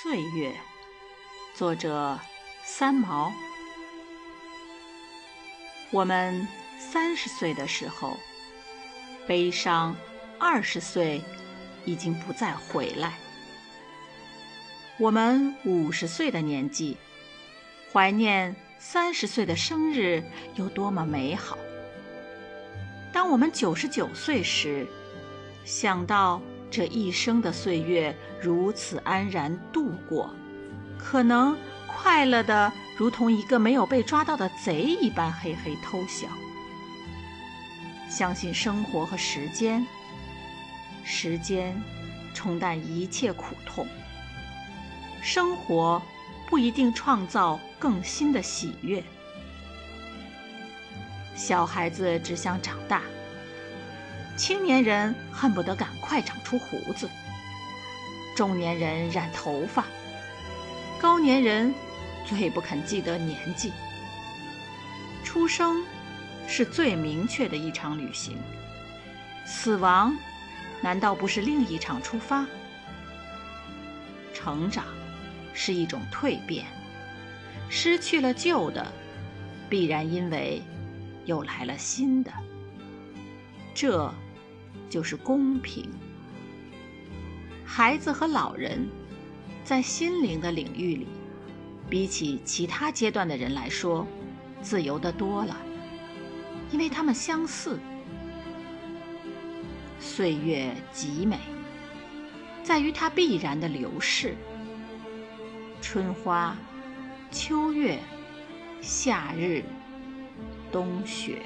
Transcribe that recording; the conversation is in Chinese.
岁月，作者三毛。我们三十岁的时候，悲伤二十岁已经不再回来；我们五十岁的年纪，怀念三十岁的生日有多么美好；当我们九十九岁时，想到。这一生的岁月如此安然度过，可能快乐的如同一个没有被抓到的贼一般，嘿嘿偷笑。相信生活和时间，时间冲淡一切苦痛。生活不一定创造更新的喜悦。小孩子只想长大。青年人恨不得赶快长出胡子，中年人染头发，高年人最不肯记得年纪。出生是最明确的一场旅行，死亡难道不是另一场出发？成长是一种蜕变，失去了旧的，必然因为又来了新的。这。就是公平。孩子和老人，在心灵的领域里，比起其他阶段的人来说，自由的多了，因为他们相似。岁月极美，在于它必然的流逝。春花、秋月、夏日、冬雪。